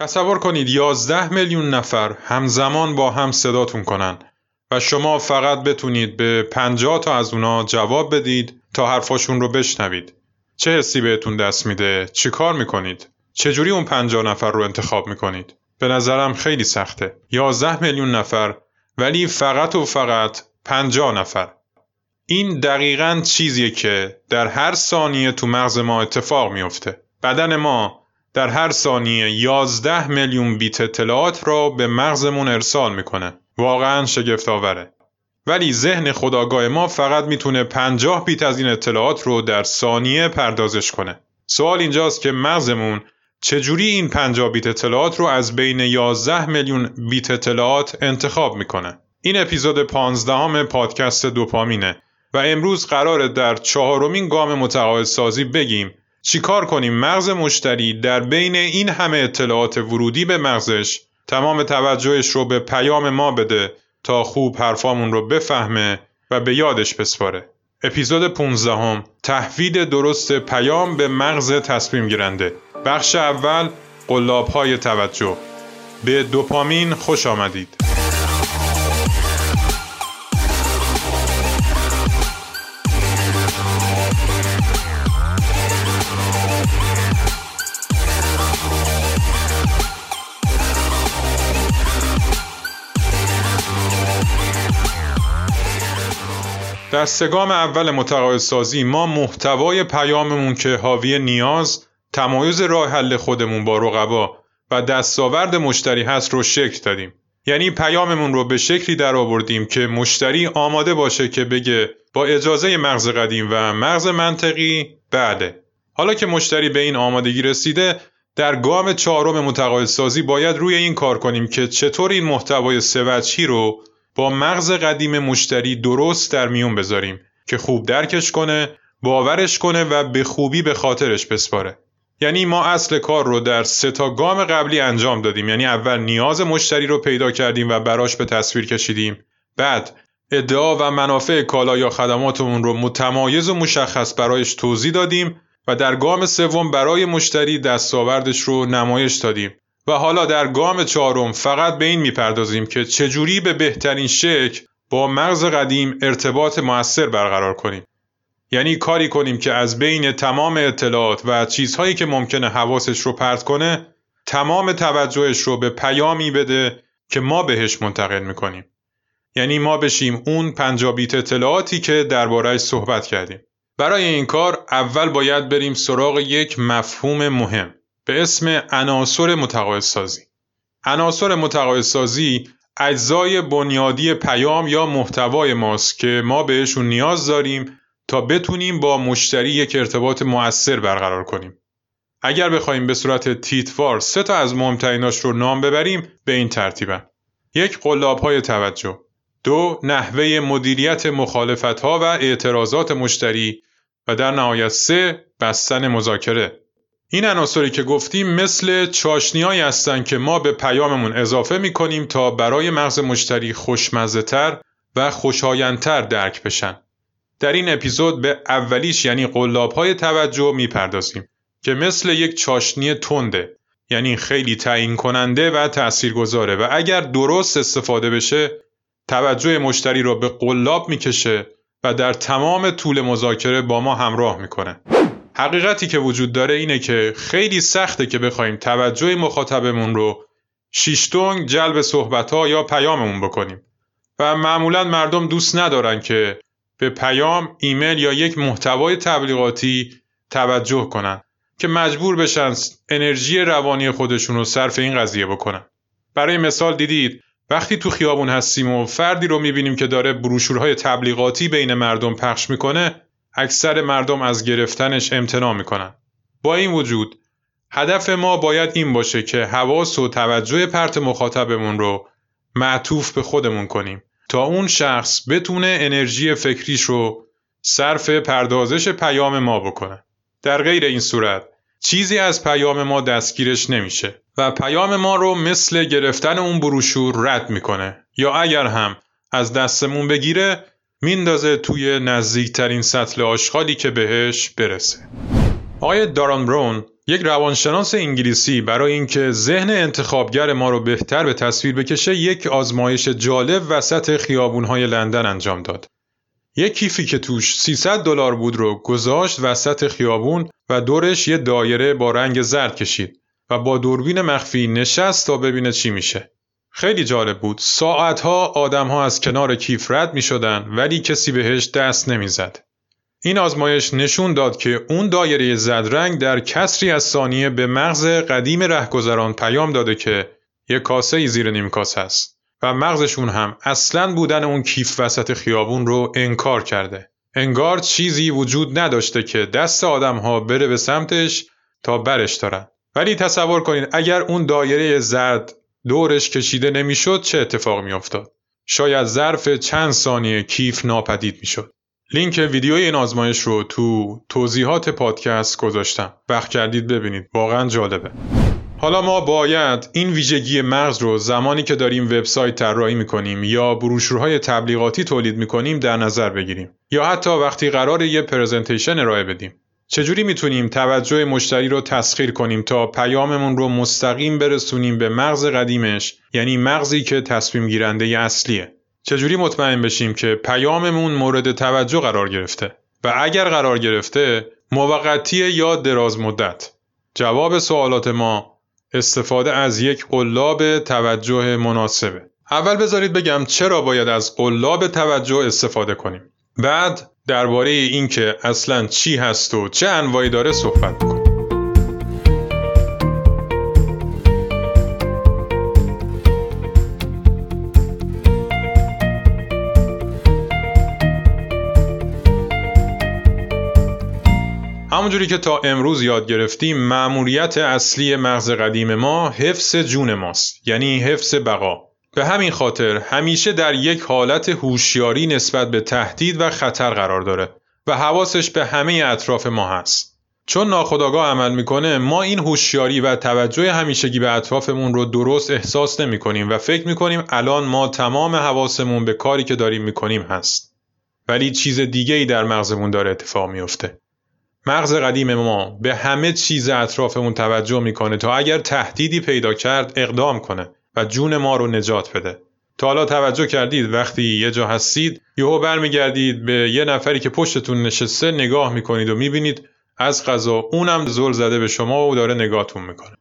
تصور کنید یازده میلیون نفر همزمان با هم صداتون کنن و شما فقط بتونید به پنجاه تا از اونا جواب بدید تا حرفاشون رو بشنوید. چه حسی بهتون دست میده؟ چی کار می‌کنید؟ چجوری اون پنجاه نفر رو انتخاب می‌کنید؟ به نظرم خیلی سخته. یازده میلیون نفر ولی فقط و فقط پنجاه نفر. این دقیقا چیزیه که در هر ثانیه تو مغز ما اتفاق میفته. بدن ما در هر ثانیه 11 میلیون بیت اطلاعات را به مغزمون ارسال می‌کنه. واقعا شگفت آوره. ولی ذهن خداگاه ما فقط می‌تونه 50 بیت از این اطلاعات رو در ثانیه پردازش کنه. سوال اینجاست که مغزمون چجوری این 50 بیت اطلاعات رو از بین 11 میلیون بیت اطلاعات انتخاب می‌کنه. این اپیزود 15 پادکست دوپامینه و امروز قراره در چهارمین گام متقاعد سازی بگیم چیکار کنیم مغز مشتری در بین این همه اطلاعات ورودی به مغزش تمام توجهش رو به پیام ما بده تا خوب حرفامون رو بفهمه و به یادش بسپاره. اپیزود 15 هم تحوید درست پیام به مغز تصمیم گیرنده. بخش اول قلاب های توجه به دوپامین خوش آمدید. در سگام اول متقاعد سازی ما محتوای پیاممون که حاوی نیاز، تمایز راه حل خودمون با رقبا و دستاورد مشتری هست رو شکل دادیم. یعنی پیاممون رو به شکلی در آوردیم که مشتری آماده باشه که بگه با اجازه مغز قدیم و مغز منطقی بعده. حالا که مشتری به این آمادگی رسیده در گام چهارم متقاعد سازی باید روی این کار کنیم که چطور این محتوای سوچی رو با مغز قدیم مشتری درست در میون بذاریم که خوب درکش کنه باورش کنه و به خوبی به خاطرش بسپاره. یعنی ما اصل کار رو در سه تا گام قبلی انجام دادیم. یعنی اول نیاز مشتری رو پیدا کردیم و براش به تصویر کشیدیم. بعد ادعا و منافع کالا یا خدماتمون رو متمایز و مشخص برایش توضیح دادیم و در گام سوم برای مشتری دستاوردش رو نمایش دادیم. و حالا در گام چهارم فقط به این می‌پردازیم که چجوری به بهترین شکل با مغز قدیم ارتباط موثر برقرار کنیم. یعنی کاری کنیم که از بین تمام اطلاعات و چیزهایی که ممکنه حواسش رو پرت کنه تمام توجهش رو به پیامی بده که ما بهش منتقل می‌کنیم. یعنی ما بشیم اون پنجابیت اطلاعاتی که دربارهش صحبت کردیم. برای این کار اول باید بریم سراغ یک مفهوم مهم. به اسم عناصر متقاعدسازی عناصر متقاعدسازی اجزای بنیادی پیام یا محتوای ماست که ما بهشون نیاز داریم تا بتونیم با مشتری یک ارتباط مؤثر برقرار کنیم. اگر بخوایم به صورت تیتوار سه تا از مهمتریناش رو نام ببریم به این ترتیبن. یک قلاب های توجه دو نحوه مدیریت مخالفت ها و اعتراضات مشتری و در نهایت سه بستن مذاکره این عناصری که گفتیم مثل چاشنیایی هستند که ما به پیاممون اضافه می کنیم تا برای مغز مشتری خوشمزه تر و خوشایندتر درک بشن. در این اپیزود به اولیش یعنی قلاب های توجه می‌پردازیم که مثل یک چاشنی تنده یعنی خیلی تعیین کننده و تاثیرگذاره و اگر درست استفاده بشه توجه مشتری را به قلاب می‌کشه و در تمام طول مذاکره با ما همراه می‌کنه. حقیقتی که وجود داره اینه که خیلی سخته که بخوایم توجه مخاطبمون رو شیشتونگ جلب صحبت ها یا پیاممون بکنیم و معمولا مردم دوست ندارن که به پیام، ایمیل یا یک محتوای تبلیغاتی توجه کنن که مجبور بشن انرژی روانی خودشون رو صرف این قضیه بکنن. برای مثال دیدید وقتی تو خیابون هستیم و فردی رو می‌بینیم که داره بروشورهای تبلیغاتی بین مردم پخش می‌کنه اکثر مردم از گرفتنش امتناع می‌کنن. با این وجود هدف ما باید این باشه که حواس و توجه پرت مخاطبمون رو معطوف به خودمون کنیم تا اون شخص بتونه انرژی فکریش رو صرف پردازش پیام ما بکنه. در غیر این صورت چیزی از پیام ما دستگیرش نمیشه و پیام ما رو مثل گرفتن اون بروشور رد می‌کنه یا اگر هم از دستمون بگیره میندازه توی نزدیکترین سطل آشغالی که بهش برسه. آقای داران برون یک روانشناس انگلیسی برای اینکه ذهن انتخابگر ما رو بهتر به تصویر بکشه یک آزمایش جالب وسط خیابونهای لندن انجام داد. یک کیفی که توش 300 دلار بود رو گذاشت وسط خیابون و دورش یه دایره با رنگ زرد کشید و با دوربین مخفی نشست تا ببینه چی میشه. خیلی جالب بود. ساعتها آدمها از کنار کیف رد می شدن ولی کسی بهش دست نمی‌زد. این آزمایش نشون داد که اون دایره زدرنگ در کسری از ثانیه به مغز قدیم رهگذران پیام داده که یک کاسه ای زیر نیم کاسه است و مغزشون هم اصلا بودن اون کیف وسط خیابون رو انکار کرده. انگار چیزی وجود نداشته که دست آدم ها بره به سمتش تا برش دارن. ولی تصور کنید اگر اون دایره زرد دورش کشیده نمی‌شد چه اتفاق میافتاد؟ شاید ظرف چند ثانیه کیف ناپدید می‌شد. لینک ویدیوی این آزمایش رو تو توضیحات پادکست گذاشتم. وقت کردید ببینید. واقعا جالبه. حالا ما باید این ویژگی مغز رو زمانی که داریم وبسایت طراحی می‌کنیم یا بروشورهای تبلیغاتی تولید می‌کنیم در نظر بگیریم یا حتی وقتی قرار یه پرزنتیشن ارائه بدیم چجوری می‌تونیم توجه مشتری رو تسخیر کنیم تا پیاممون رو مستقیم برسونیم به مغز قدیمش یعنی مغزی که تصمیم گیرنده اصلیه؟ چجوری مطمئن بشیم که پیاممون مورد توجه قرار گرفته؟ و اگر قرار گرفته موقتی یا دراز مدت؟ جواب سوالات ما استفاده از یک قلاب توجه مناسبه. اول بذارید بگم چرا باید از قلاب توجه استفاده کنیم. بعد درباره اینکه اصلا چی هست و چه انواعی داره صحبت کنیم همونجوری که تا امروز یاد گرفتیم مأموریت اصلی مغز قدیم ما حفظ جون ماست یعنی حفظ بقا. به همین خاطر همیشه در یک حالت هوشیاری نسبت به تهدید و خطر قرار داره و حواسش به همه اطراف ما هست. چون ناخداگاه عمل می‌کنه ما این هوشیاری و توجه همیشگی به اطرافمون رو درست احساس نمی کنیم و فکر می‌کنیم الان ما تمام حواسمون به کاری که داریم می‌کنیم هست. ولی چیز دیگه ای در مغزمون داره اتفاق میفته مغز قدیم ما به همه چیز اطرافمون توجه می‌کنه تا اگر تهدیدی پیدا کرد اقدام کنه. و جون ما رو نجات بده. تا حالا توجه کردید وقتی یه جا هستید یهو برمیگردید به یه نفری که پشتتون نشسته نگاه می‌کنید و می‌بینید از غذا اونم زل زده به شما و داره نگاهتون می‌کنه.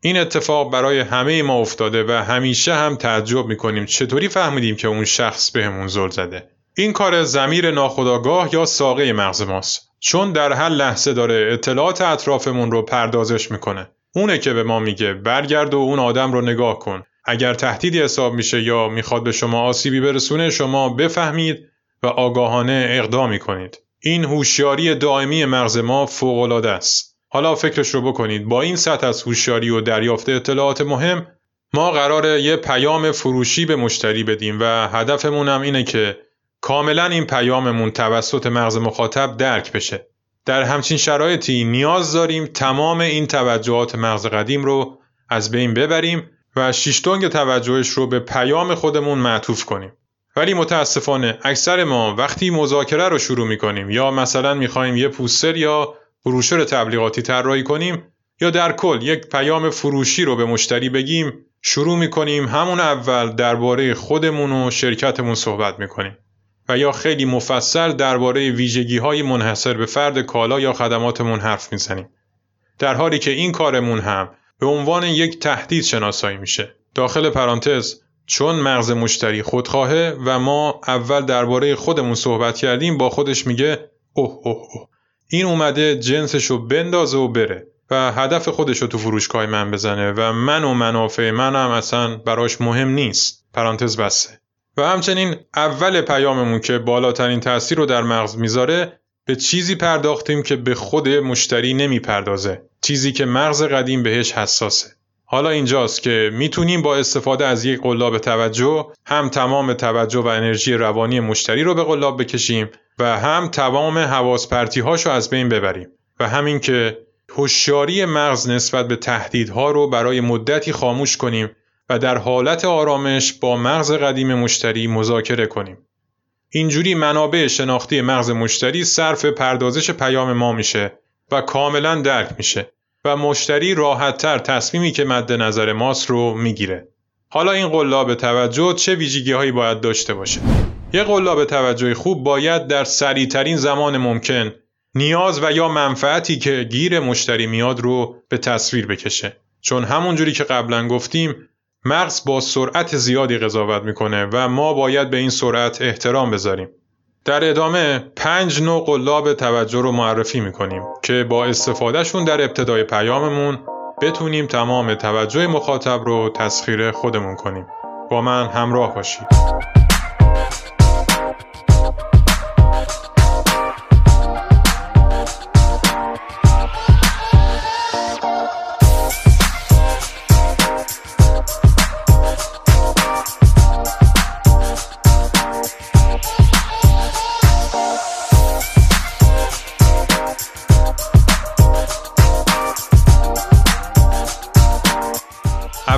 این اتفاق برای همه ما افتاده و همیشه هم تعجب می‌کنیم چطوری فهمیدیم که اون شخص بهمون زل زده. این کار زمیر ناخداگاه یا ساقه مغز ماست. چون در هر لحظه داره اطلاعات اطرافمون رو پردازش می‌کنه اونه که به ما میگه برگرد و اون آدم رو نگاه کن اگر تهدیدی حساب میشه یا می‌خواد به شما آسیبی برسونه شما بفهمید و آگاهانه اقدامی کنید این هوشیاری دائمی مغز ما فوقالعاده است. حالا فکرش رو بکنید. با این سطح از هوشیاری و دریافت اطلاعات مهم ما قراره یه پیام فروشی به مشتری بدیم و هدفمون هم اینه که کاملا این پیاممون توسط مغز مخاطب درک بشه. در همچین شرایطی نیاز داریم تمام این توجهات مغز قدیم رو از بین ببریم و شیشتونگ توجهش رو به پیام خودمون معطوف کنیم. ولی متاسفانه اکثر ما وقتی مذاکره رو شروع می‌کنیم یا مثلا می‌خوایم یه پوستر یا بروشور تبلیغاتی طراحی کنیم یا در کل یک پیام فروشی رو به مشتری بگیم شروع می‌کنیم همون اول درباره خودمون و شرکتمون صحبت می‌کنیم. و یا خیلی مفصل درباره ویژگی های منحصر به فرد کالا یا خدماتمون حرف می‌زنیم. در حالی که این کارمون هم به عنوان یک تهدید شناسایی میشه. داخل پرانتز چون مغز مشتری خودخواهه و ما اول درباره خودمون صحبت کردیم با خودش میگه اوه اوه اوه. این اومده جنسشو بندازه و بره و هدف خودش رو تو فروشگاه من بزنه و من و منافع منم اصلا براش مهم نیست. پرانتز بسته. و همچنین اول پیاممون که بالاترین تاثیر رو در مغز می‌ذاره به چیزی پرداختیم که به خود مشتری نمی‌پردازه. چیزی که مغز قدیم بهش حساسه حالا اینجاست که می‌تونیم با استفاده از یک قلاب توجه هم تمام توجه و انرژی روانی مشتری رو به قلاب بکشیم و هم تمام حواس هاشو از بین ببریم و همین که هوشیاری مغز نسبت به تهدیدها رو برای مدتی خاموش کنیم و در حالت آرامش با مغز قدیم مشتری مذاکره کنیم. اینجوری منابع شناختی مغز مشتری صرف پردازش پیام ما میشه و کاملا درک میشه و مشتری راحتتر تصمیمی که مد نظر ماست رو می‌گیره. حالا این قلاب توجه چه ویژگی هایی باید داشته باشه؟ یه قلاب توجه خوب باید در سریعترین زمان ممکن نیاز و یا منفعتی که گیر مشتری میاد رو به تصویر بکشه. چون همونجوری که قبلا گفتیم مغز با سرعت زیادی قضاوت می‌کنه و ما باید به این سرعت احترام بذاریم. در ادامه پنج نوع قلاب توجه رو معرفی می‌کنیم که با استفادهشون در ابتدای پیاممون بتونیم تمام توجه مخاطب رو تسخیر خودمون کنیم. با من همراه باشید.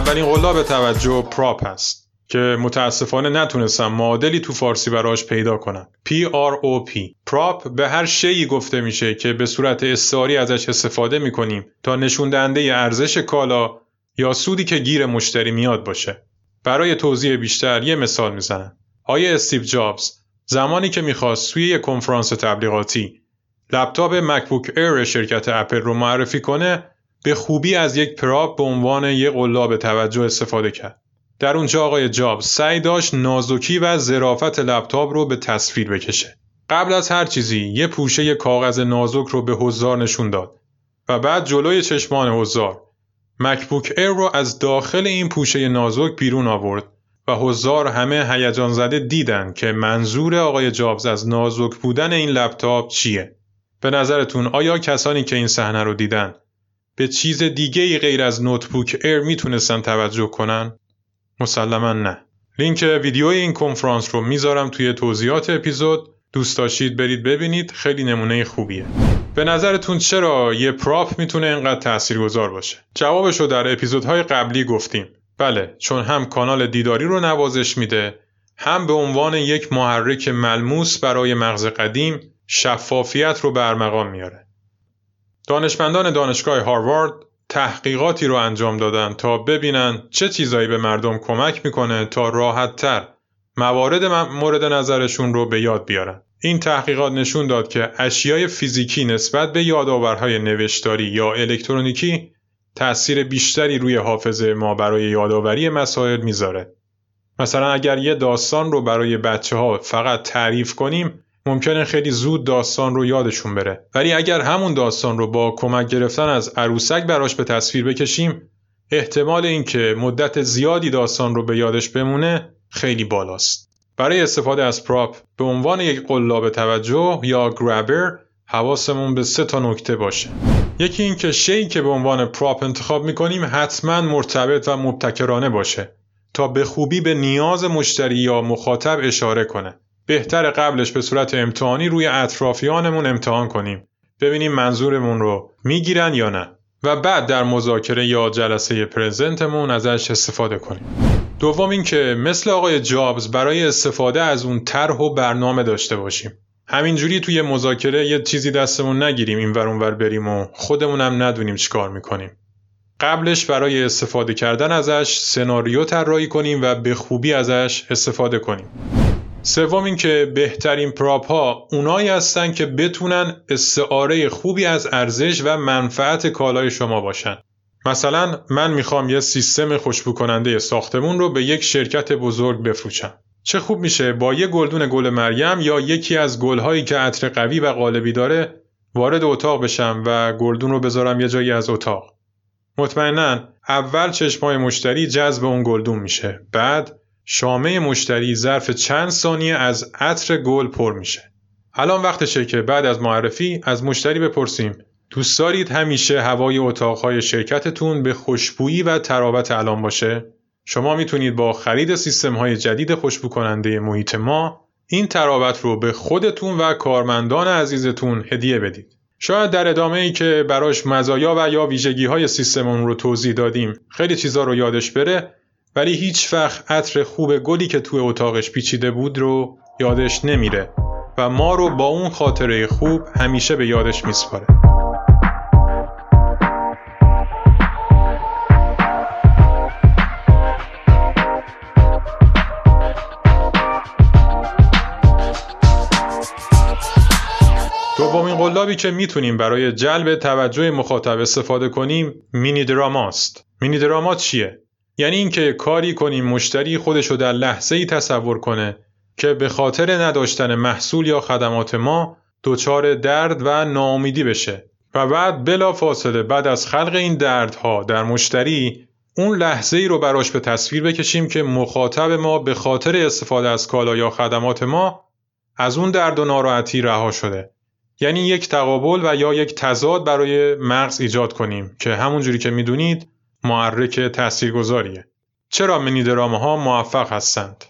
اولین قلاب توجه prop هست که متاسفانه نتونستم معادلی تو فارسی براش پیدا کنم. P-R-O-P prop به هر شیئی گفته میشه که به صورت استعاری ازش استفاده می‌کنیم تا نشون دهنده ارزش کالا یا سودی که گیر مشتری میاد باشه. برای توضیح بیشتر یه مثال می‌زنم. آیا استیو جابز زمانی که می‌خواست توی یه کنفرانس تبلیغاتی لپتاپ مکبوک ایر شرکت اپل رو معرفی کنه به خوبی از یک prop به عنوان یک قلاب توجه استفاده کرد. در اونجا آقای جابز سعی داشت نازکی و ظرافت لپتاپ رو به تصویر بکشه. قبل از هر چیزی یه پوشه کاغذ نازک رو به حضار نشون داد و بعد جلوی چشمان حضار مکبوک ایر رو از داخل این پوشه نازک بیرون آورد و حضار همه هیجان زده دیدن که منظور آقای جابز از نازک بودن این لپتاپ چیه؟ به نظرتون آیا کسانی که این صحنه رو دیدن به چیز دیگه ای غیر از نوتبوک ایر می‌تونستن توجه کنن؟ مسلما نه. لینک ویدیوی این کنفرانس رو می‌ذارم توی توضیحات اپیزود دوست داشتید برید ببینید خیلی نمونه خوبیه. به نظرتون چرا یه پراپ می‌تونه اینقدر تاثیرگذار باشه؟ جوابشو در اپیزودهای قبلی گفتیم. بله چون هم کانال دیداری رو نوازش میده هم به عنوان یک محرک ملموس برای مغز قدیم شفافیت رو برمقام میاره. دانشمندان دانشگاه هاروارد تحقیقاتی رو انجام دادن تا ببینن چه چیزایی به مردم کمک می‌کنه تا راحت تر موارد مورد نظرشون رو به یاد بیارن. این تحقیقات نشون داد که اشیای فیزیکی نسبت به یادآورهای نوشتاری یا الکترونیکی تأثیر بیشتری روی حافظه ما برای یادآوری مسائل می‌ذاره. مثلا اگر یه داستان رو برای بچه ها فقط تعریف کنیم ممکنه خیلی زود داستان رو یادشون بره. ولی اگر همون داستان رو با کمک گرفتن از عروسک براش به تصویر بکشیم احتمال اینکه مدت زیادی داستان رو به یادش بمونه خیلی بالاست. برای استفاده از پراپ به عنوان یک قلاب توجه یا گرابر حواسمون به سه تا نکته باشه. یکی اینکه شی که به عنوان پراپ انتخاب می‌کنیم حتما مرتبط و مبتکرانه باشه تا به خوبی به نیاز مشتری یا مخاطب اشاره کنه. بهتر قبلش به صورت امتحانی روی اطرافیانمون امتحان کنیم. ببینیم منظورمون رو می‌گیرن یا نه. و بعد در مذاکره یا جلسه پرزنتمون ازش استفاده کنیم. دوم اینکه مثل آقای جابز برای استفاده از اون طرح و برنامه داشته باشیم. همینجوری توی مذاکره یه چیزی دستمون نگیریم این ور بریم و خودمونم ندونیم چیکار می‌کنیم. قبلش برای استفاده کردن ازش سناریو طراحی کنیم و به خوبی ازش استفاده کنیم. سوم اینکه بهترین پراپ ها اونایی هستن که بتونن استعاره خوبی از ارزش و منفعت کالای شما باشن. مثلا من می‌خوام یه سیستم خوشبو کننده ساختمون رو به یک شرکت بزرگ بفروشم. چه خوب میشه با یه گلدون گل مریم یا یکی از گلهایی که عطر قوی و قالبی داره وارد اتاق بشم و گلدون رو بذارم یه جایی از اتاق. مطمئنا اول چشمای مشتری جذب اون گلدون میشه. بعد شامه مشتری ظرف چند ثانیه از عطر گل پر میشه. الان وقتشه که بعد از معرفی از مشتری بپرسیم دوست دارید همیشه هوای اتاقهای شرکتتون به خوشبویی و تراوت الان باشه؟ شما می‌تونید با خرید سیستم های جدید خوشبو کننده محیط ما این تراوت رو به خودتون و کارمندان عزیزتون هدیه بدید. شاید در ادامه ای که براش مزایا و یا ویژگی های سیستممون رو توضیح دادیم خیلی چیزا رو یادش بره ولی هیچ وقت عطر خوب گلی که توی اتاقش پیچیده بود رو یادش نمیره و ما رو با اون خاطره خوب همیشه به یادش میسپاره. دومین قلابی که می‌تونیم برای جلب توجه مخاطب استفاده کنیم مینی دراماست. مینی دراما چیه؟ یعنی اینکه کاری کنیم مشتری خودشو در لحظه ای تصور کنه که به خاطر نداشتن محصول یا خدمات ما دچار درد و ناامیدی بشه. و بعد بلا فاصله بعد از خلق این دردها در مشتری اون لحظه ای رو براش به تصویر بکشیم که مخاطب ما به خاطر استفاده از کالا یا خدمات ما از اون درد و ناراحتی رها شده. یعنی یک تقابل و یا یک تضاد برای مغز ایجاد کنیم که همونجوری که می‌دونید محرک تاثیرگذاریه. چرا منی ها موفق هستند؟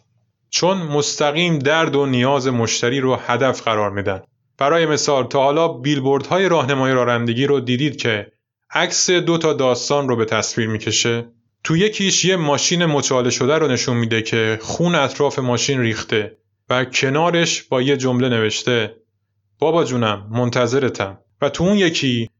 چون مستقیم درد و نیاز مشتری رو هدف قرار میدن. برای مثال تا حالا بیلبوردهای راهنمای رانندگی رو دیدید که عکس دو تا داستان رو به تصویر می‌کشه. تو یکیش یه ماشین مچاله شده رو نشون میده که خون اطراف ماشین ریخته و کنارش با یه جمله نوشته بابا جونم منتظرتم. و تو اون یکی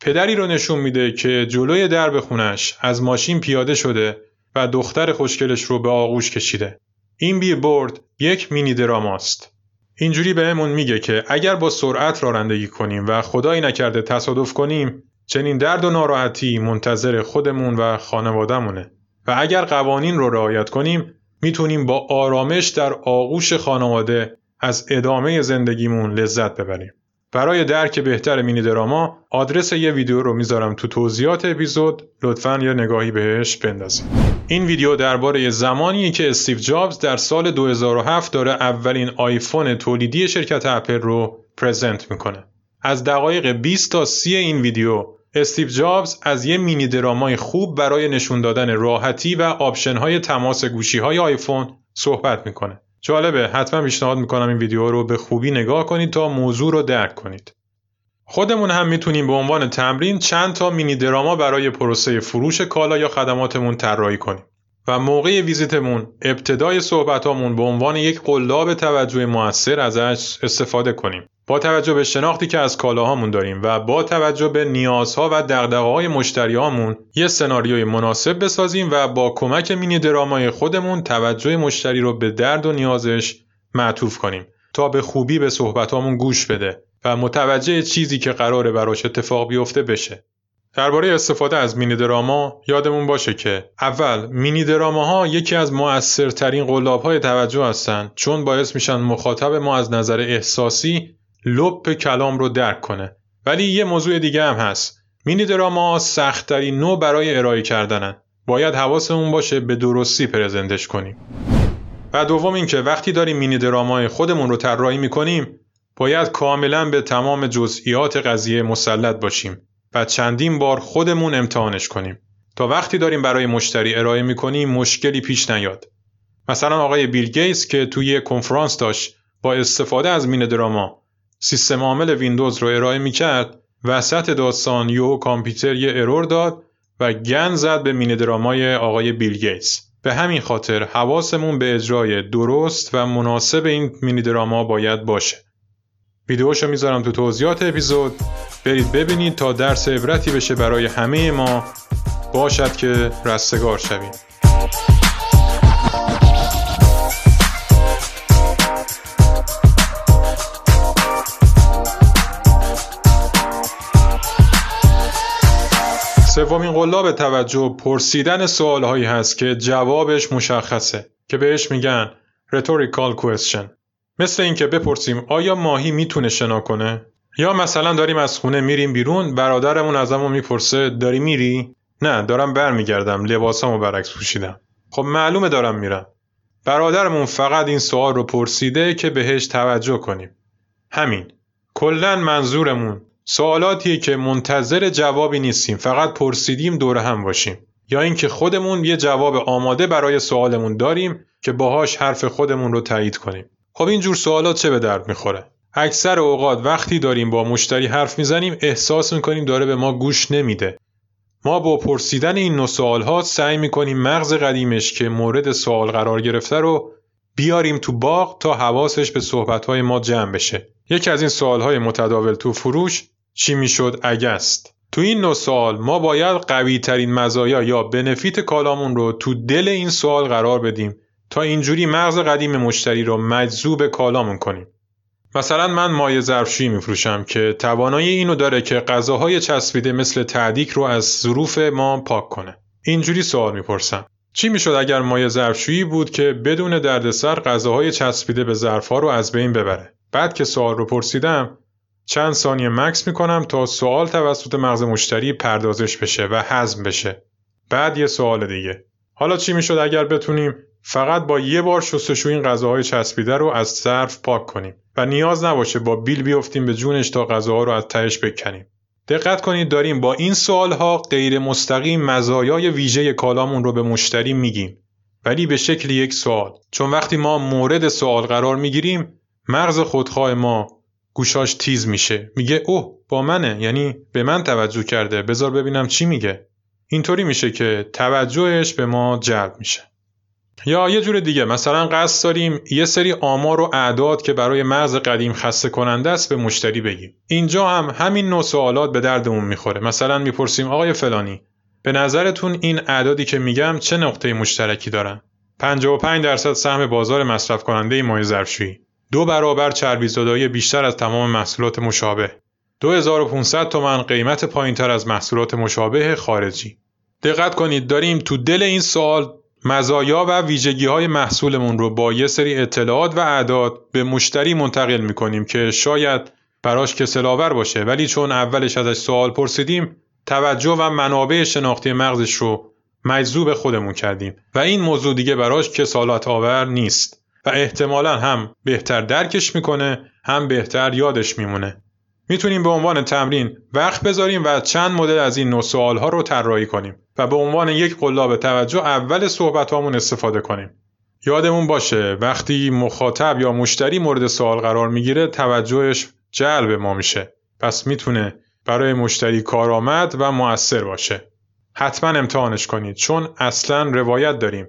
پدری رو نشون میده که جلوی درب خونش از ماشین پیاده شده و دختر خوشگلش رو به آغوش کشیده. این بیلبورد یک مینی دراماست. اینجوری بهمون میگه که اگر با سرعت رانندگی کنیم و خدایی نکرده تصادف کنیم چنین درد و ناراحتی منتظر خودمون و خانوادهمونه و اگر قوانین رو رعایت کنیم می‌تونیم با آرامش در آغوش خانواده از ادامه زندگیمون لذت ببریم. برای درک بهتر mini drama آدرس یه ویدیو رو می‌ذارم تو توضیحات اپیزود. لطفا یه نگاهی بهش بندازید. این ویدیو درباره زمانی که استیو جابز در سال 2007 داره اولین آیفون تولیدی شرکت اپل رو present می‌کنه. از دقایق 20 تا 30 این ویدیو استیو جابز از یه mini drama ی خوب برای نشون دادن راحتی و option های تماس گوشی های آیفون صحبت می‌کنه. جالبه. حتما پیشنهاد می‌کنم این ویدیو رو به خوبی نگاه کنید تا موضوع رو درک کنید. خودمون هم می‌تونیم به عنوان تمرین چند تا مینی دراما برای پروسه فروش کالا یا خدماتمون طراحی کنیم. و موقع ویزیتمون ابتدای صحبتامون به عنوان یک قلاب توجه موثر ازش استفاده کنیم. با توجه به شناختی که از کالاهامون داریم و با توجه به نیازها و دغدغه‌های مشتریامون یه سناریوی مناسب بسازیم و با کمک مینی درامای خودمون توجه مشتری رو به درد و نیازش معطوف کنیم تا به خوبی به صحبتامون گوش بده و متوجه چیزی که قراره براش اتفاق بیفته بشه. درباره استفاده از مینی دراما یادمون باشه که اول مینی دراما یکی از مؤثرترین قلاب های توجه هستند چون باعث میشن مخاطب ما از نظر احساسی لپ کلام رو درک کنه. ولی یه موضوع دیگه هم هست. مینی دراما سختترین نوع برای ارائه کردنن. باید حواسمون باشه به درستی پرزنتش کنیم. و دوم اینکه وقتی داریم mini drama ی خودمون رو طراحی می‌کنیم باید کاملا به تمام جزئیات قضیه مسلط باشیم و چندین بار خودمون امتحانش کنیم. تا وقتی داریم برای مشتری ارائه می‌کنیم مشکلی پیش نیاد. مثلا آقای بیل گیتس که توی کنفرانس داشت با استفاده از mini drama سیستم عامل ویندوز رو ارائه می‌کرد. وسط داستان یهو کامپیوتر یه error داد و گند زد به mini drama ی آقای بیل گیتس. به همین خاطر حواسمون به اجرای درست و مناسب این mini drama باید باشه. ویدیوشو می‌ذارم تو توضیحات اپیزود. برید ببینید تا درس عبرتی بشه برای همه ما. باشد که رستگار شویم سومین قلاب توجه پرسیدن سوال هایی هست که جوابش مشخصه که بهش میگن rhetorical question. مثل اینکه بپرسیم آیا ماهی می‌تونه شنا کنه؟ یا مثلا داریم از خونه میریم بیرون برادرمون ازمون می‌پرسه داری میری؟ نه دارم برمیگردم لباسامو برعکس پوشیدم. خب معلومه دارم میرم. برادرمون فقط این سوال رو پرسیده که بهش توجه کنیم. همین. کلا منظورمون سوالاتیه که منتظر جوابی نیستیم فقط پرسیدیم دور هم باشیم. یا اینکه خودمون یه جواب آماده برای سوالمون داریم که باهاش حرف خودمون رو تایید کنیم. خب این جور سوالات چه به درد می‌خوره؟ اکثر اوقات وقتی داریم با مشتری حرف می‌زنیم احساس می‌کنیم داره به ما گوش نمیده. ما با پرسیدن این نوع سوال سعی می‌کنیم مغز قدیمش که مورد سوال قرار گرفته رو بیاریم تو باغ تا حواسش به صحبتهای ما جمع بشه. یکی از این سوالهای متداول تو فروش چی می‌شد؟ اگست. تو این نوع سوال ما باید قوی ترین مزایا یا بنفیت کالامون رو تو دل این سوال قرار بدیم تا اینجوری مغز قدیم مشتری رو مجذوب کالامون کنیم. مثلا من مایع ظرفشویی میفروشم که توانایی اینو داره که غذاهای چسبیده مثل تعدیک رو از ظروف ما پاک کنه. اینجوری سوال می‌پرسم. چی می‌شد اگر مایع ظرفشویی بود که بدون دردسر غذاهای چسبیده به ظرفها رو از بین ببره؟ بعد که سوال رو پرسیدم چند ثانیه مکس می‌کنم تا سوال توسط مغز مشتری پردازش بشه و هضم بشه. بعد یه سوال دیگه. حالا چی می‌شد اگر بتونیم فقط با یه بار شستشوی این غذاهای چسبیده رو از ظرف پاک کنیم و نیاز نباشه با بیل بیفتیم به جونش تا غذاها رو از تهش بکنیم؟ دقت کنید داریم با این سوال ها غیر مستقیم مزایای ویژه کالامون رو به مشتری میگیم. ولی به شکل یک سوال. چون وقتی ما مورد سوال قرار می‌گیریم مغز خودخواه ما گوشاش تیز میشه. میگه اوه با منه. یعنی به من توجه کرده. بذار ببینم چی میگه. اینطوری میشه که توجهش به ما جلب میشه. یا یه جور دیگه. مثلا قصد داریم یه سری آمار و اعداد که برای مغز قدیم خسته کننده است به مشتری بگیم. اینجا هم همین نوع سوالات به دردمون می‌خوره. مثلا می‌پرسیم آقای فلانی به نظرتون این اعدادی که میگم چه نقطه مشترکی دارن؟ 55 درصد سهم بازار مصرف کننده مایع ظرفشویی. دو برابر چربی زدایی بیشتر از تمام محصولات مشابه. 2500 تومن قیمت پایینتر از محصولات مشابه خارجی. دقت کنید داریم تو دل این سوال مزایا و ویژگی های محصولمون رو با یه سری اطلاعات و اعداد به مشتری منتقل می‌کنیم که شاید براش کسلاور باشه. ولی چون اولش ازش سوال پرسیدیم توجه و منابع شناختی مغزش رو مجذوب خودمون کردیم. و این موضوع دیگه براش کسالت آور نیست. و احتمالا هم بهتر درکش می‌کنه هم بهتر یادش میمونه می‌تونیم به عنوان تمرین وقت بذاریم و چند مدل از این نوع سوال ها رو طراحی کنیم و به عنوان یک قلاب توجه اول صحبت هامون استفاده کنیم. یادمون باشه وقتی مخاطب یا مشتری مورد سوال قرار می‌گیره توجهش جلب ما میشه. پس می‌تونه برای مشتری کارآمد و موثر باشه. حتما امتحانش کنید چون اصلا روایت داریم.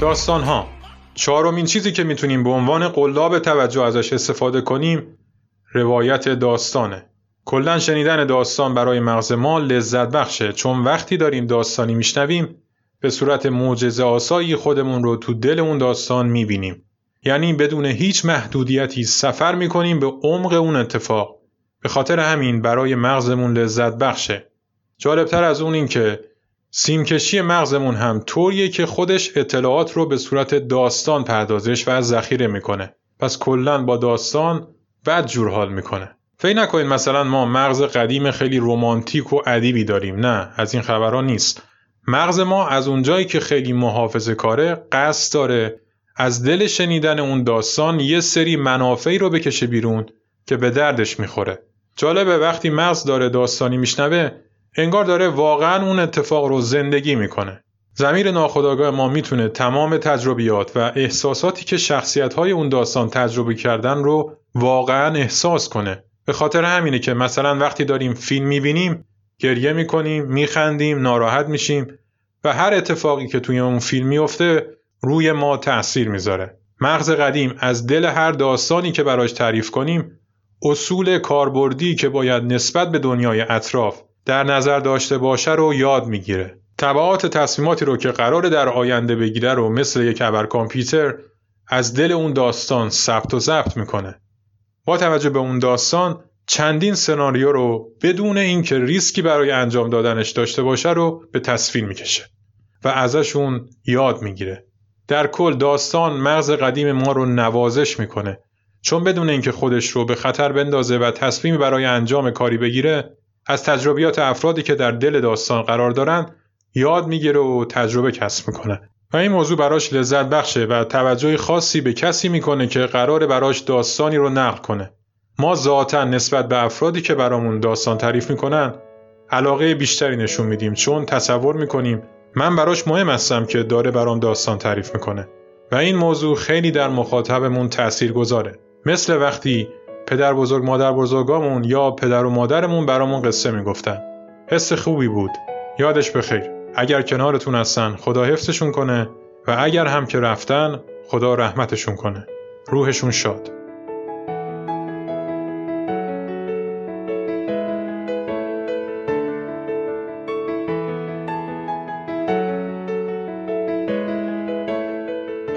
داستان ها چهارمین چیزی که می‌تونیم به عنوان قلاب توجه ازش استفاده کنیم روایت داستانه. کلا شنیدن داستان برای مغز ما لذت بخشه. چون وقتی داریم داستانی میشنویم به صورت معجزه آسایی خودمون رو تو دل اون داستان می‌بینیم. یعنی بدون هیچ محدودیتی سفر می‌کنیم به عمق اون اتفاق. به خاطر همین برای مغزمون لذت بخشه. جالبتر از اون این که سیمکشی مغزمون هم طوریه که خودش اطلاعات رو به صورت داستان پردازش و ذخیره می‌کنه. پس کلا با داستان بد جور حال می‌کنه. فکر نکنید مثلا ما مغز قدیم خیلی رومانتیک و ادیبی داریم. نه از این خبرها نیست. مغز ما از اونجایی که خیلی محافظه کاره قصد داره از دل شنیدن اون داستان یه سری منافعی رو بکشه بیرون که به دردش می‌خوره. جالبه وقتی مغز داره داستانی میشنوه انگار داره واقعا اون اتفاق رو زندگی می‌کنه. زمیر ناخودآگاه ما می‌تونه تمام تجربیات و احساساتی که شخصیت های اون داستان تجربه کردن رو واقعا احساس کنه. به خاطر همینه که مثلا وقتی داریم فیلم می‌بینیم گریه می‌کنیم میخندیم ناراحت میشیم و هر اتفاقی که توی اون فیلم میفته روی ما تأثیر می‌ذاره. مغز قدیم از دل هر داستانی که براش تعریف کنیم اصول کاربردی که باید نسبت به دنیای اطراف در نظر داشته باشه رو یاد می‌گیره. تبعات تصمیماتی رو که قرار در آینده بگیره رو مثل یک ابر کامپیوتر از دل اون داستان ثبت و ضبط می‌کنه. با توجه به اون داستان چندین سناریو رو بدون اینکه ریسکی برای انجام دادنش داشته باشه رو به تصویر می‌کشه و ازشون یاد می‌گیره. در کل داستان مغز قدیم ما رو نوازش می‌کنه. چون بدون اینکه خودش رو به خطر بندازه و تصمیمی برای انجام کاری بگیره از تجربیات افرادی که در دل داستان قرار دارن یاد می‌گیره و تجربه کسب می‌کنه. و این موضوع براش لذت بخشه و توجه خاصی به کسی می‌کنه که قرار براش داستانی رو نقل کنه. ما ذاتا نسبت به افرادی که برامون داستان تعریف می‌کنن علاقه بیشتری نشون میدیم چون تصور می‌کنیم من براش مهم هستم که داره برام داستان تعریف می‌کنه. و این موضوع خیلی در مخاطبمون تأثیر گذاره مثل وقتی پدر بزرگ مادر بزرگامون یا پدر و مادرمون برامون قصه می‌گفتن. حس خوبی بود. یادش بخیر. اگر کنارتون هستن خدا حفظشون کنه و اگر هم که رفتن خدا رحمتشون کنه. روحشون شاد.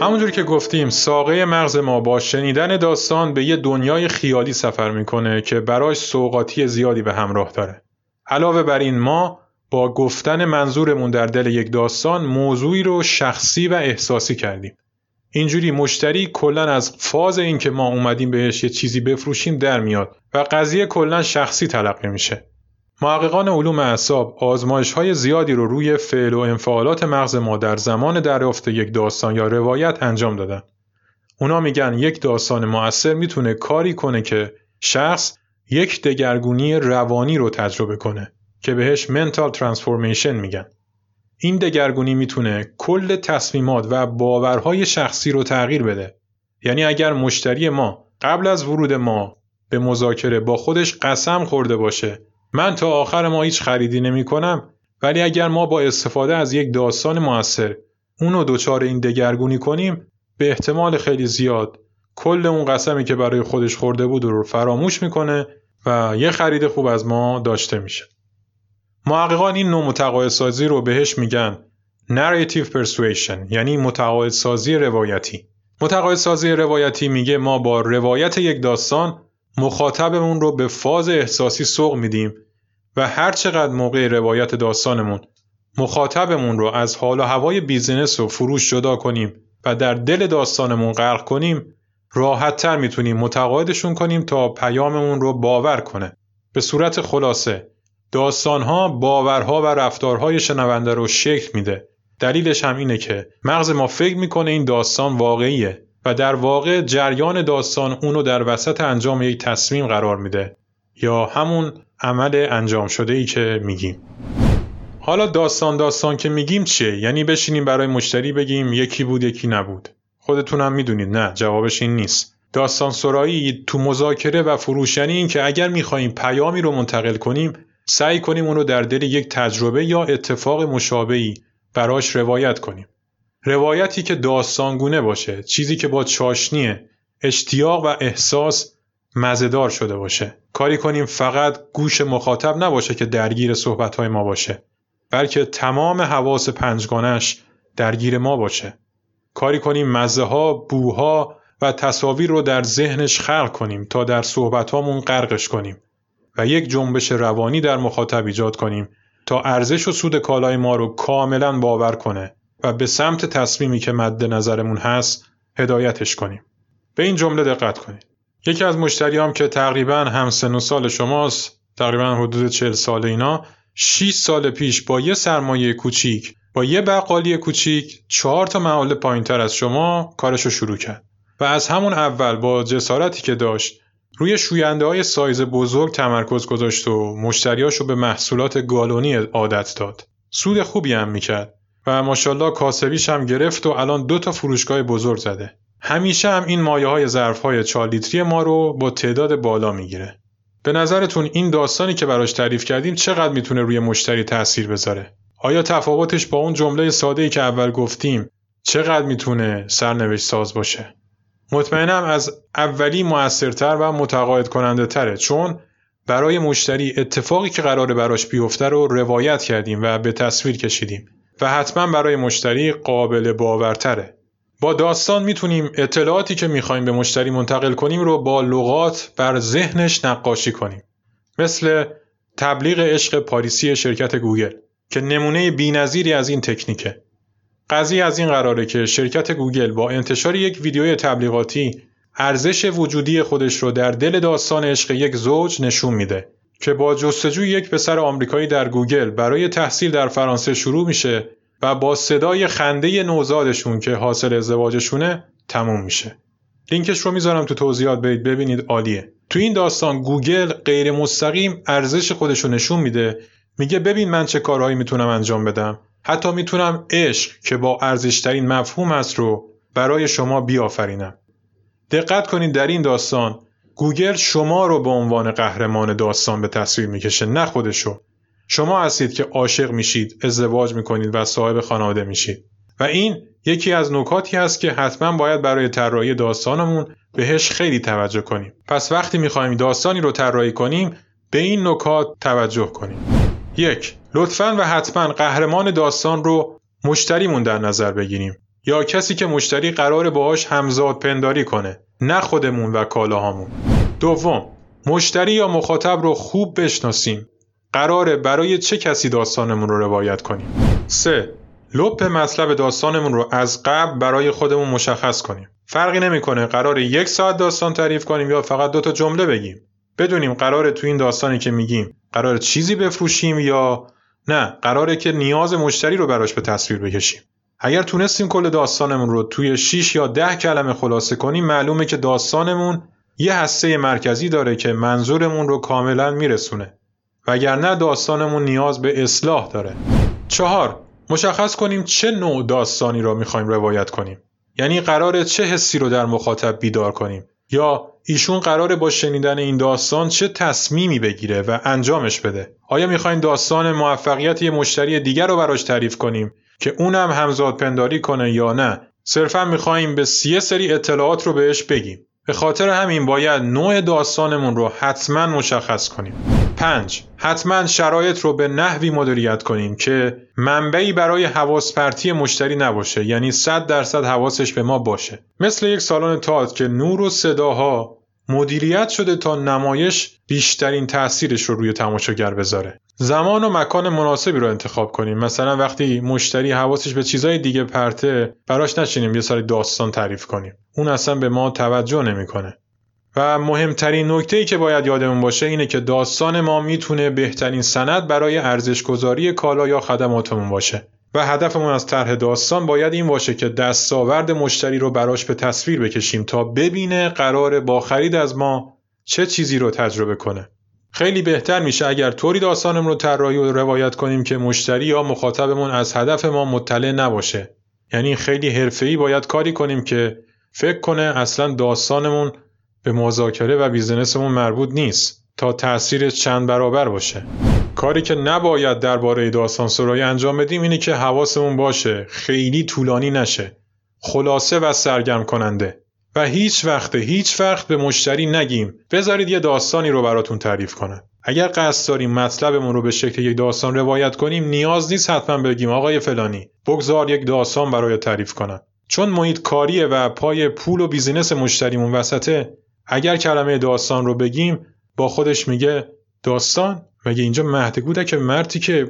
همونجور که گفتیم ساقه مغز ما با شنیدن داستان به یه دنیای خیالی سفر می‌کنه که براش سوقاتی زیادی به همراه داره. علاوه بر این ما با گفتن منظورمون در دل یک داستان موضوعی رو شخصی و احساسی کردیم. اینجوری مشتری کلا از فاز اینکه ما اومدیم بهش یه چیزی بفروشیم در میاد و قضیه کلا شخصی تلقی میشه. محققان علوم اعصاب آزمایش های زیادی رو روی فعل و انفعالات مغز ما در زمان دریافت یک داستان یا روایت انجام دادن. اونا میگن یک داستان مؤثر می‌تونه کاری کنه که شخص یک دگرگونی روانی رو تجربه کنه که بهش منتال ترانسفورمیشن میگن. این دگرگونی می‌تونه کل تصمیمات و باورهای شخصی رو تغییر بده. یعنی اگر مشتری ما قبل از ورود ما به مذاکره با خودش قسم خورده باشه من تا آخر ما هیچ خریدی نمی کنم ولی اگر ما با استفاده از یک داستان موثر اونو دچار این دگرگونی کنیم به احتمال خیلی زیاد کل اون قسمی که برای خودش خورده بود رو فراموش می‌کنه و یه خرید خوب از ما داشته میشه. محققان این نوع متقاعدسازی رو بهش میگن narrative persuasion یعنی متقاعدسازی روایتی. متقاعدسازی روایتی میگه ما با روایت یک داستان مخاطبمون رو به فاز احساسی سوق میدیم و هر چقدر موقع روایت داستانمون مخاطبمون رو از حال و هوای بیزینس و فروش جدا کنیم و در دل داستانمون غرق کنیم راحتتر می‌تونیم متقاعدشون کنیم تا پیاممون رو باور کنه. به صورت خلاصه داستانها باورها و رفتارهای شنونده رو شکل میده. دلیلش هم اینه که مغز ما فکر می‌کنه این داستان واقعیه و در واقع جریان داستان اونو در وسط انجام یک تصمیم قرار میده یا همون عمل انجام شده ای که میگیم. حالا داستان داستان که میگیم چیه؟ یعنی بشینیم برای مشتری بگیم یکی بود یکی نبود. خودتونم می‌دونید نه جوابش این نیست. داستان سرایی تو مذاکره و فروش یعنی این که اگر می‌خواهیم پیامی رو منتقل کنیم سعی کنیم اونو در دل یک تجربه یا اتفاق مشابهی براش روایت کنیم. روایتی که داستانگونه باشه چیزی که با چاشنی اشتیاق و احساس مزدار شده باشه. کاری کنیم فقط گوش مخاطب نباشه که درگیر صحبتهای ما باشه بلکه تمام حواس پنجگانش درگیر ما باشه. کاری کنیم مزه ها بوها و تصاویر رو در ذهنش خلق کنیم تا در صحبتهامون غرقش کنیم و یک جنبش روانی در مخاطب ایجاد کنیم تا ارزش و سود کالای ما رو کاملا باور کنه و به سمت تصمیمی که مد نظرمون هست هدایتش کنیم. به این جمله دقت کنید. یکی از مشتریام که تقریبا هم سن و سال شماست تقریبا حدود 40 سال اینا 6 سال پیش با یه سرمایه کوچیک با یه بقالی کوچیک چهار تا محله پایینتر از شما کارشو شروع کرد و از همون اول با جسارتی که داشت روی شوینده های سایز بزرگ تمرکز گذاشت و مشتریاشو به محصولات گالونی عادت داد. سود خوبی هم می‌کرد و ماشاءالله کاسبیش هم گرفت و الان دو تا فروشگاه بزرگ زده. همیشه هم این مایه های ظرف های 4 لیتری ما رو با تعداد بالا می‌گیره. به نظرتون این داستانی که براش تعریف کردیم چقدر می‌تونه روی مشتری تاثیر بذاره؟ آیا تفاوتش با اون جمله ساده ای که اول گفتیم چقدر می‌تونه سرنوشت ساز باشه؟ مطمئنم از اولی موثرتر و متقاعد کننده تره چون برای مشتری اتفاقی که قراره براش بیفته رو روایت کردیم و به تصویر کشیدیم و حتما برای مشتری قابل باورتره. با داستان می‌تونیم اطلاعاتی که می‌خوایم به مشتری منتقل کنیم رو با لغات بر ذهنش نقاشی کنیم. مثل تبلیغ عشق پاریسی شرکت گوگل که نمونه بینظیری از این تکنیکه. قضیه از این قراره که شرکت گوگل با انتشار یک ویدیوی تبلیغاتی ارزش وجودی خودش رو در دل داستان عشق یک زوج نشون میده که با جستجوی یک پسر آمریکایی در گوگل برای تحصیل در فرانسه شروع میشه و با صدای خنده نوزادشون که حاصل ازدواجشونه تموم میشه. لینکش رو می‌ذارم تو توضیحات برید ببینید عالیه. تو این داستان گوگل غیر مستقیم ارزش خودش رو نشون میده میگه ببین من چه کارهایی می‌تونم انجام بدم حتی می‌تونم عشق که با ارزشترین مفهوم است رو برای شما بیافرینم دقت کنید در این داستان گوگل شما رو به عنوان قهرمان داستان به تصویر می‌کشه نه خودشو. شما هستید که عاشق میشید ازدواج می‌کنید و صاحب خانواده میشید. و این یکی از نکاتی است که حتما باید برای طراحی داستانمون بهش خیلی توجه کنیم. پس وقتی می‌خوایم داستانی رو طراحی کنیم به این نکات توجه کنیم. یک لطفا و حتما قهرمان داستان رو مشتریمون در نظر بگیریم. یا کسی که مشتری قرار باهاش همزاد پنداری کنه. نه خودمون و کالاهامون. دوم مشتری یا مخاطب رو خوب بشناسیم. قراره برای چه کسی داستانمون رو روایت کنیم؟ سه لپ مطلب داستانمون رو از قبل برای خودمون مشخص کنیم. فرقی نمی‌کنه قرار یک ساعت داستان تعریف کنیم یا فقط دو تا جمله بگیم. بدونیم قراره تو این داستانی که میگیم قرار چیزی بفروشیم یا نه قراره که نیاز مشتری رو براش به تصویر بکشیم. اگر تونستیم کل داستانمون رو توی 6 یا 10 کلمه خلاصه کنیم معلومه که داستانمون یه هسته مرکزی داره که منظورمون رو کاملا میرسونه. وگرنه داستانمون نیاز به اصلاح داره. چهار مشخص کنیم چه نوع داستانی را می‌خوایم روایت کنیم. یعنی قرار چه حسی رو در مخاطب بیدار کنیم؟ یا ایشون قراره با شنیدن این داستان چه تصمیمی بگیره و انجامش بده؟ آیا می‌خوایم داستان موفقیت یه مشتری دیگر رو براش تعریف کنیم؟ که اونم همزاد پنداری کنه یا نه صرفا می‌خوایم به سیه سری اطلاعات رو بهش بگیم. به خاطر همین باید نوع داستانمون رو حتما مشخص کنیم. 5. حتما شرایط رو به نحوی مدیریت کنیم که منبعی برای حواس پرتی مشتری نباشه یعنی 100 درصد حواسش به ما باشه. مثل یک سالن تئاتر که نور و صداها مدیریت شده تا نمایش بیشترین تاثیرش رو روی تماشاگر بذاره. زمان و مکان مناسبی رو انتخاب کنیم. مثلا وقتی مشتری حواسش به چیزای دیگه پرته براش نشینیم یه سری داستان تعریف کنیم. اون اصلا به ما توجه نمی‌کنه. و مهمترین نکته ای که باید یادمون باشه اینه که داستان ما می‌تونه بهترین سند برای ارزشگذاری کالا یا خدماتمون باشه. و هدفمون از طرح داستان باید این باشه که دستاورد مشتری رو براش به تصویر بکشیم تا ببینه قرار با خرید از ما چه چیزی رو تجربه کنه. خیلی بهتر میشه اگر طوری داستانمون رو طراحی و روایت کنیم که مشتری یا مخاطبمون از هدف ما مطلع نباشه. یعنی خیلی حرفه‌ای باید کاری کنیم که فکر کنه اصلا داستانمون به مذاکره و بیزنسمون مربوط نیست تا تأثیرش چند برابر باشه. کاری که نباید درباره داستان سرایی انجام بدیم اینه که حواسمون باشه خیلی طولانی نشه. خلاصه و سرگرم کننده. و هیچ وقت هیچ وقت به مشتری نگیم. بذارید یه داستانی رو براتون تعریف کنم. اگر قصد داریم مطلبمون رو به شکل یک داستان روایت کنیم نیاز نیست حتما بگیم آقای فلانی بگذار یک داستان برای تعریف کنم. چون محیط کاریه و پای پول و بیزینس مشتریمون وسطه اگر کلمه داستان رو بگیم با خودش میگه داستان؟ مگه اینجا مهد که مرتی که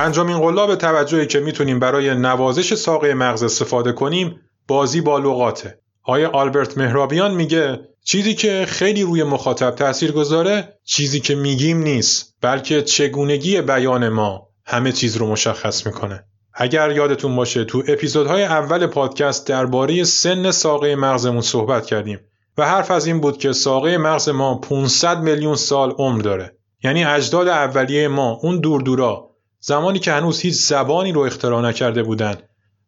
پنجمین قلاب توجهی که می‌تونیم برای نوازش ساقه مغز استفاده کنیم بازی با لغاته. آیا آلبرت مهرابیان میگه چیزی که خیلی روی مخاطب تاثیر گذاره چیزی که میگیم نیست بلکه چگونگی بیان ما همه چیز رو مشخص می‌کنه. اگر یادتون باشه تو اپیزودهای اول پادکست درباره سن ساقه مغزمون صحبت کردیم و حرف از این بود که ساقه مغز ما 500 میلیون سال عمر داره. یعنی اجداد اولیه ما اون دور دورا زمانی که هنوز هیچ زبانی رو اختراع نکرده بودند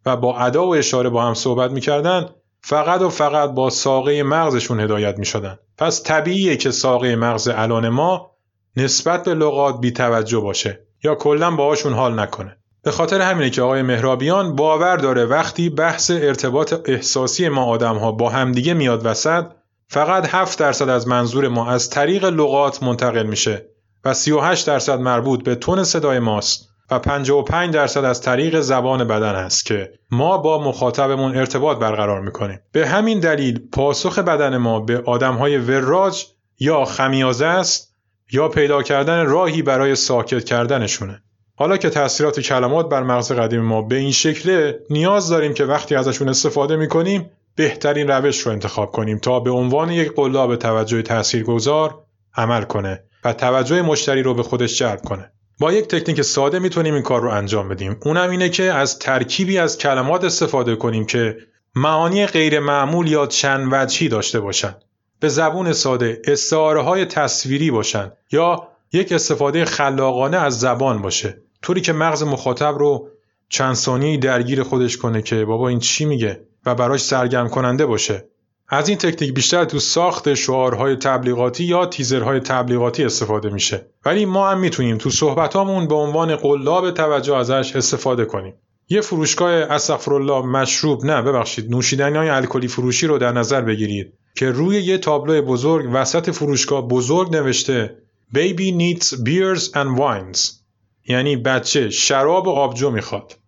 و با ادا و اشاره با هم صحبت می‌کردند فقط و فقط با ساقه مغزشون هدایت می شدن. پس طبیعیه که ساقه مغز الان ما نسبت به لغات بی توجه باشه یا کلا باهاشون حال نکنه. به خاطر همینه که آقای مهرابیان باور داره وقتی بحث ارتباط احساسی ما آدم ها با همدیگه میاد وسط فقط 7 درصد از منظور ما از طریق لغات منتقل میشه و 38 درصد مربوط به تون صدای ماست و 55 درصد از طریق زبان بدن است که ما با مخاطبمون ارتباط برقرار می‌کنیم. به همین دلیل پاسخ بدن ما به آدمهای وراج یا خمیازه است یا پیدا کردن راهی برای ساکت کردنشونه. حالا که تاثیرات کلمات بر مغز قدیم ما به این شکله نیاز داریم که وقتی ازشون استفاده می‌کنیم بهترین روش رو انتخاب کنیم تا به عنوان یک قلاب توجه تاثیرگذار عمل کنه. و توجه مشتری رو به خودش جلب کنه. با یک تکنیک ساده می‌تونیم این کار رو انجام بدیم. اونم اینه که از ترکیبی از کلمات استفاده کنیم که معانی غیر معمول یا چند وجهی داشته باشن. به زبون ساده استعاره های تصویری باشن یا یک استفاده خلاقانه از زبان باشه طوری که مغز مخاطب رو چند ثانیه درگیر خودش کنه که بابا این چی میگه و براش سرگرم کننده باشه از این تکنیک بیشتر تو ساخت شعارهای تبلیغاتی یا تیزرهای تبلیغاتی استفاده میشه. ولی ما هم می‌تونیم تو صحبتامون به عنوان قلاب توجه ازش استفاده کنیم. یه فروشگاه استغفرالله مشروب نه ببخشید نوشیدنی های الکلی فروشی رو در نظر بگیرید که روی یه تابلو بزرگ وسط فروشگاه بزرگ نوشته Baby needs beers and wines. یعنی بچه شراب و آبجو می‌خواد.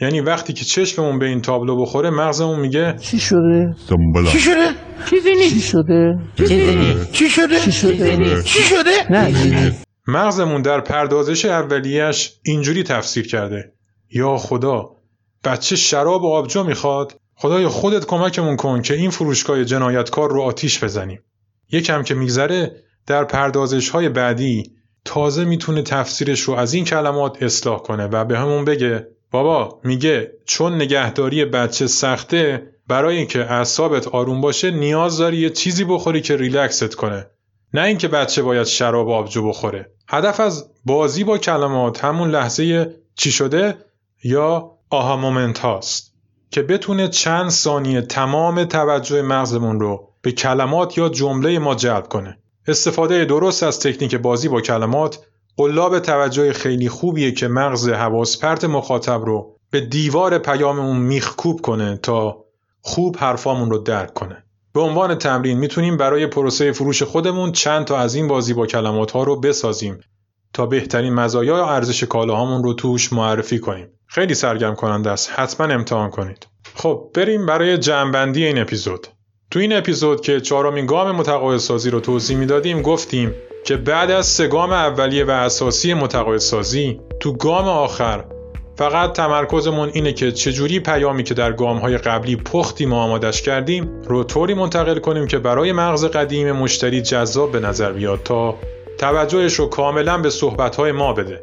یعنی وقتی که چشممون به این تابلو بخوره مغزمون میگه چی شده؟ دنبالا چی شده؟ چی شده؟ چی شده؟ چی شده؟ چی شده؟ نه مغزمون در پردازش اولیش اینجوری تفسیر کرده یا خدا بچه شراب و آبجو می‌خواد خدای خودت کمکمون کن که این فروشگاه جنایتکار رو آتیش بزنیم یکم که میگذره در پردازش های بعدی تازه می‌تونه تفسیرش رو از این کلمات اصلاح کنه و بهمون بگه بابا میگه چون نگهداری بچه سخته برای اینکه اعصابت آروم باشه نیاز داری یه چیزی بخوری که ریلکست کنه. نه اینکه بچه باید شراب آبجو بخوره. هدف از بازی با کلمات همون لحظه چی شده؟ یا aha moment هاست. که بتونه چند ثانیه تمام توجه مغزمون رو به کلمات یا جمله ما جلب کنه. استفاده درست از تکنیک بازی با کلمات قلاب توجه خیلی خوبیه که مغز حواس پرت مخاطب رو به دیوار پیاممون میخکوب کنه تا خوب حرفامون رو درک کنه. به عنوان تمرین می‌تونیم برای پروسه فروش خودمون چند تا از این بازی با کلمات ها رو بسازیم تا بهترین مزایا و ارزش کالاهامون رو توش معرفی کنیم. خیلی سرگرم کننده است. حتما امتحان کنید. خب بریم برای جمعبندی این اپیزود. تو این اپیزود که چهارمین گام متقاعد سازی رو توضیح می‌دادیم گفتیم که بعد از سه گام اولیه و اساسی متقاعد سازی تو گام آخر فقط تمرکزمون اینه که چجوری پیامی که در گام های قبلی پختیم و آمادش کردیم رو طوری منتقل کنیم که برای مغز قدیم مشتری جذاب به نظر بیاد تا توجهش رو کاملا به صحبت های ما بده.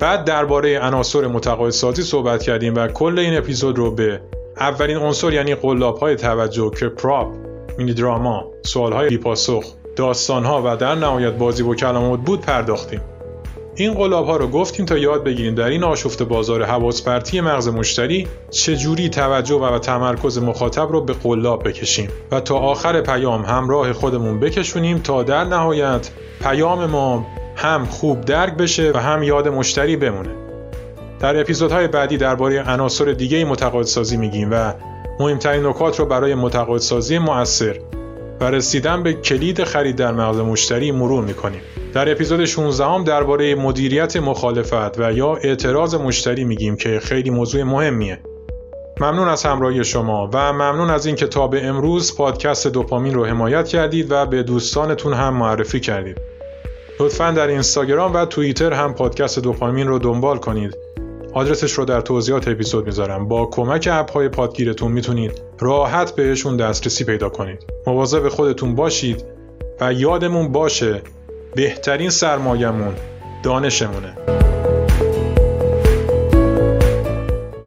بعد درباره عناصر متقاعد سازی صحبت کردیم و کل این اپیزود رو به اولین عنصر یعنی قلاب های توجه که پراپ مینی دراما سوال های بیپاسخ داستان ها و در نهایت بازی و کلمات بود پرداختیم. این قلاب ها رو گفتیم تا یاد بگیریم در این آشفت بازار حواس پرتی مغز مشتری چجوری توجه و تمرکز مخاطب رو به قلاب بکشیم و تا آخر پیام همراه خودمون بکشونیم تا در نهایت پیام ما هم خوب درک بشه و هم یاد مشتری بمونه. در اپیزودهای بعدی درباره عناصر دیگه متقاعدسازی میگیم و مهمترین نکات رو برای متقاعدسازی مؤثر و رسیدن به کلید خرید در مغز مشتری مرور می‌کنیم. در اپیزود 16 هم درباره مدیریت مخالفت و یا اعتراض مشتری میگیم که خیلی موضوع مهمیه. ممنون از همراهی شما و ممنون از اینکه تا به امروز پادکست دوپامین رو حمایت کردید و به دوستانتون هم معرفی کردید. لطفا در اینستاگرام و توییتر هم پادکست دوپامین رو دنبال کنید آدرسش رو در توضیحات اپیزود می‌ذارم. با کمک اپ های پادگیرتون می‌تونید راحت بهشون دسترسی پیدا کنید. مواظب خودتون باشید و یادمون باشه بهترین سرمایهمون دانشمونه.